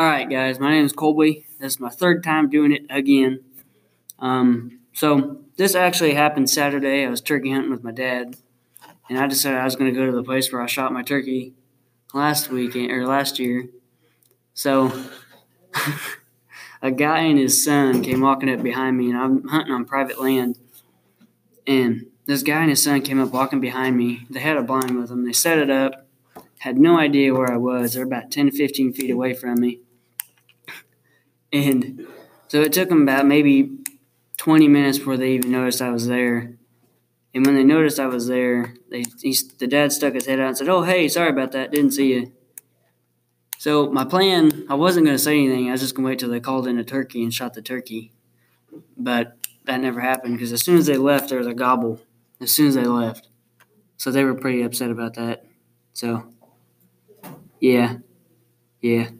All right, guys. My name is Colby. This is my third time doing it again. Um, so this actually happened Saturday. I was turkey hunting with my dad, and I decided I was going to go to the place where I shot my turkey last weekend or last year. So a guy and his son came walking up behind me, and I'm hunting on private land. And this guy and his son came up walking behind me. They had a blind with them. They set it up. Had no idea where I was. They're about 10 to 15 feet away from me. And so it took them about maybe 20 minutes before they even noticed I was there. And when they noticed I was there, they he, the dad stuck his head out and said, "Oh, hey, sorry about that. Didn't see you." So my plan, I wasn't going to say anything. I was just going to wait till they called in a turkey and shot the turkey. But that never happened because as soon as they left, there was a gobble. As soon as they left, so they were pretty upset about that. So, yeah, yeah.